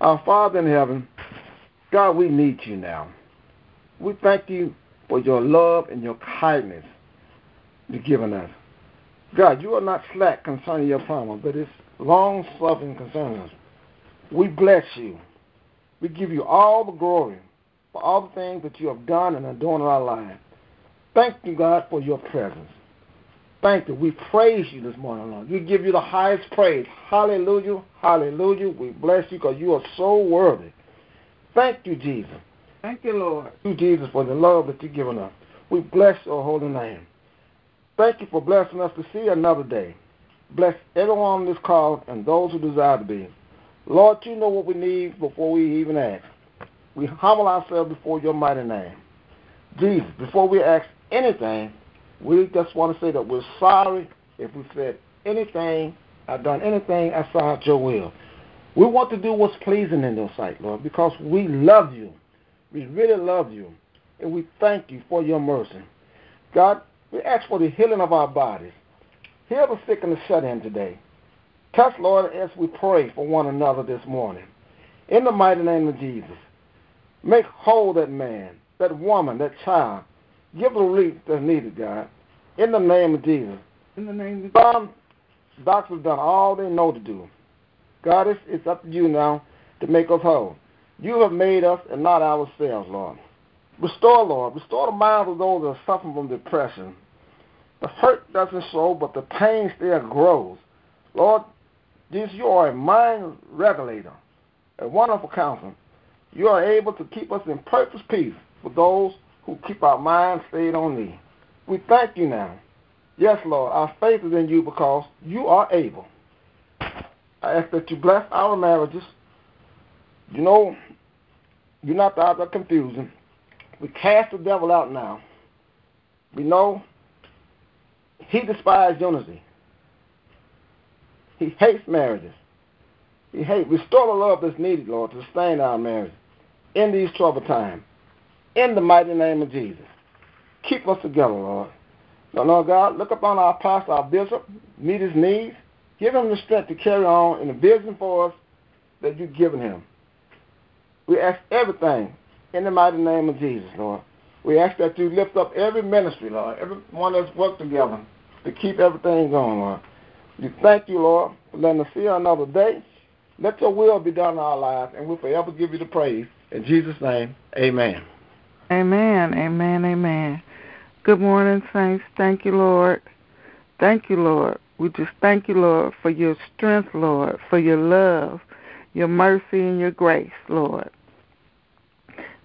Our Father in heaven, God, we need you now. We thank you for your love and your kindness you've given us. God, you are not slack concerning your promise, but it's long suffering concerning us. We bless you. We give you all the glory for all the things that you have done and are doing in our lives. Thank you, God, for your presence. Thank you. We praise you this morning, Lord. We give you the highest praise. Hallelujah. Hallelujah. We bless you because you are so worthy. Thank you, Jesus. Thank you, Lord. Thank you, Jesus, for the love that you've given us. We bless your holy name. Thank you for blessing us to see another day. Bless everyone on this call and those who desire to be. Lord, you know what we need before we even ask. We humble ourselves before your mighty name. Jesus, before we ask anything, we just want to say that we're sorry if we said anything or done anything outside your will. We want to do what's pleasing in your sight, Lord, because we love you. We really love you. And we thank you for your mercy. God, we ask for the healing of our bodies. Heal the sick and the shut in today. Touch, Lord, as we pray for one another this morning. In the mighty name of Jesus, make whole that man, that woman, that child. Give the relief that's needed, God. In the name of Jesus. In the name of Some doctors have done all they know to do. God, it's, it's up to you now to make us whole. You have made us and not ourselves, Lord. Restore, Lord. Restore the minds of those that are suffering from depression. The hurt doesn't show, but the pain still grows. Lord, Jesus, you are a mind regulator, a wonderful counselor. You are able to keep us in perfect peace for those who keep our minds stayed on thee. We thank you now. Yes, Lord, our faith is in you because you are able. I ask that you bless our marriages. You know, you're not the author of confusion. We cast the devil out now. We know he despises unity. He hates marriages. He hates. Restore the love that's needed, Lord, to sustain our marriage in these troubled times. In the mighty name of Jesus. Keep us together, Lord. Lord God, look upon our pastor, our bishop, meet his needs. Give him the strength to carry on in the vision for us that you've given him. We ask everything in the mighty name of Jesus, Lord. We ask that you lift up every ministry, Lord, everyone that's worked together to keep everything going, Lord. We thank you, Lord, for letting us see another day. Let your will be done in our lives, and we'll forever give you the praise. In Jesus' name, amen. Amen, amen, amen. Good morning, saints. Thank you, Lord. Thank you, Lord. We just thank you, Lord, for your strength, Lord, for your love, your mercy, and your grace, Lord.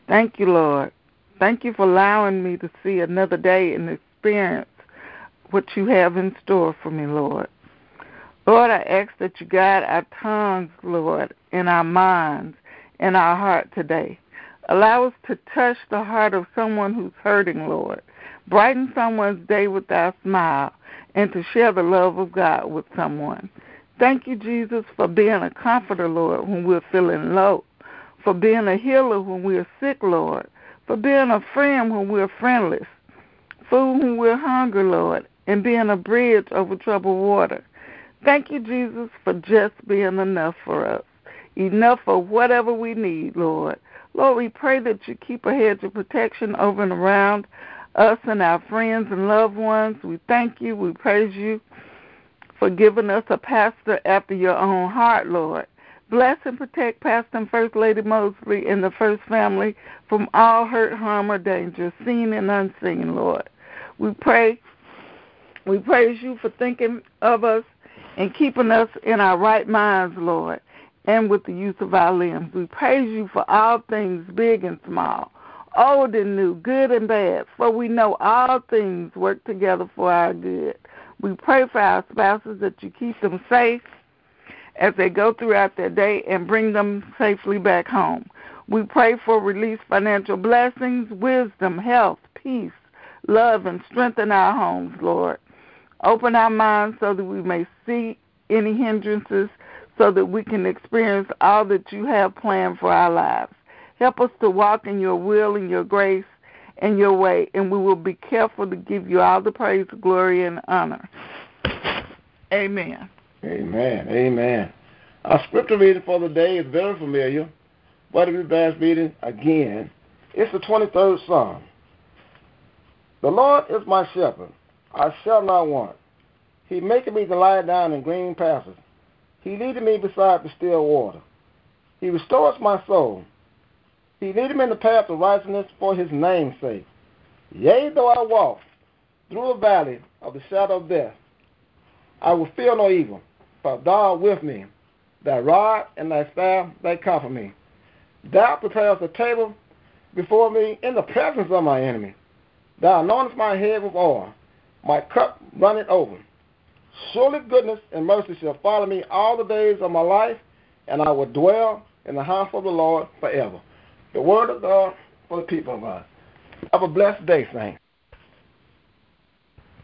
Thank you, Lord. Thank you for allowing me to see another day and experience what you have in store for me, Lord. Lord, I ask that you guide our tongues, Lord, and our minds and our heart today. Allow us to touch the heart of someone who's hurting, Lord. Brighten someone's day with our smile and to share the love of God with someone. Thank you, Jesus, for being a comforter, Lord, when we're feeling low, for being a healer when we're sick, Lord, for being a friend when we're friendless, food when we're hungry, Lord, and being a bridge over troubled water. Thank you, Jesus, for just being enough for us, enough for whatever we need, Lord. Lord, we pray that you keep a hedge of protection over and around us and our friends and loved ones. We thank you. We praise you for giving us a pastor after your own heart, Lord. Bless and protect Pastor and First Lady Mosley and the First family from all hurt, harm, or danger, seen and unseen, Lord. We pray, we praise you for thinking of us and keeping us in our right minds, Lord, and with the use of our limbs. We praise you for all things, big and small, old and new, good and bad, for we know all things work together for our good. We pray for our spouses that you keep them safe as they go throughout their day and bring them safely back home. We pray for release financial blessings, wisdom, health, peace, love, and strengthen our homes, Lord. Open our minds so that we may see any hindrances so that we can experience all that you have planned for our lives. Help us to walk in your will and your grace and your way, and we will be careful to give you all the praise, glory, and honor. Amen. Amen. Amen. Our scripture reading for the day is very familiar, What if we bears reading again, it's the 23rd Psalm. The Lord is my shepherd, I shall not want. He maketh me to lie down in green pastures. He leadeth me beside the still water. He restores my soul. He leadeth me in the path of righteousness for his name's sake. Yea, though I walk through a valley of the shadow of death, I will fear no evil, for thou art with me. Thy rod and thy staff, they comfort me. Thou preparest a table before me in the presence of my enemy. Thou anointest my head with oil. My cup runneth over. Surely goodness and mercy shall follow me all the days of my life, and I will dwell in the house of the Lord forever. The word of God for the people of God. Have a blessed day, saints.